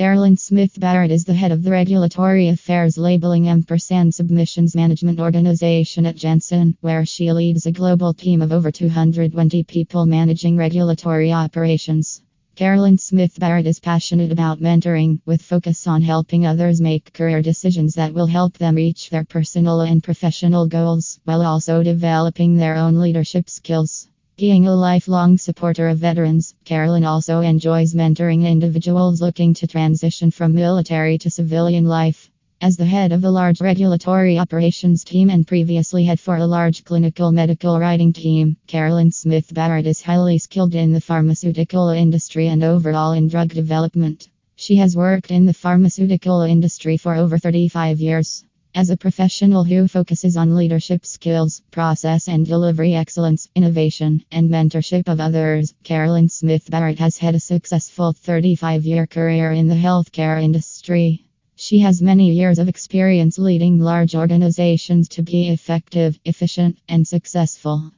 Carolyn Smith Barrett is the head of the Regulatory Affairs Labeling and Submissions Management Organization at Janssen, where she leads a global team of over 220 people managing regulatory operations. Carolyn Smith Barrett is passionate about mentoring, with focus on helping others make career decisions that will help them reach their personal and professional goals, while also developing their own leadership skills. Being a lifelong supporter of veterans, Carolyn also enjoys mentoring individuals looking to transition from military to civilian life. As the head of a large regulatory operations team and previously head for a large clinical medical writing team, Carolyn Smith Barrett is highly skilled in the pharmaceutical industry and overall in drug development. She has worked in the pharmaceutical industry for over 35 years. As a professional who focuses on leadership skills, process and delivery excellence, innovation, and mentorship of others, Carolyn Smith Barrett has had a successful 35 year career in the healthcare industry. She has many years of experience leading large organizations to be effective, efficient, and successful.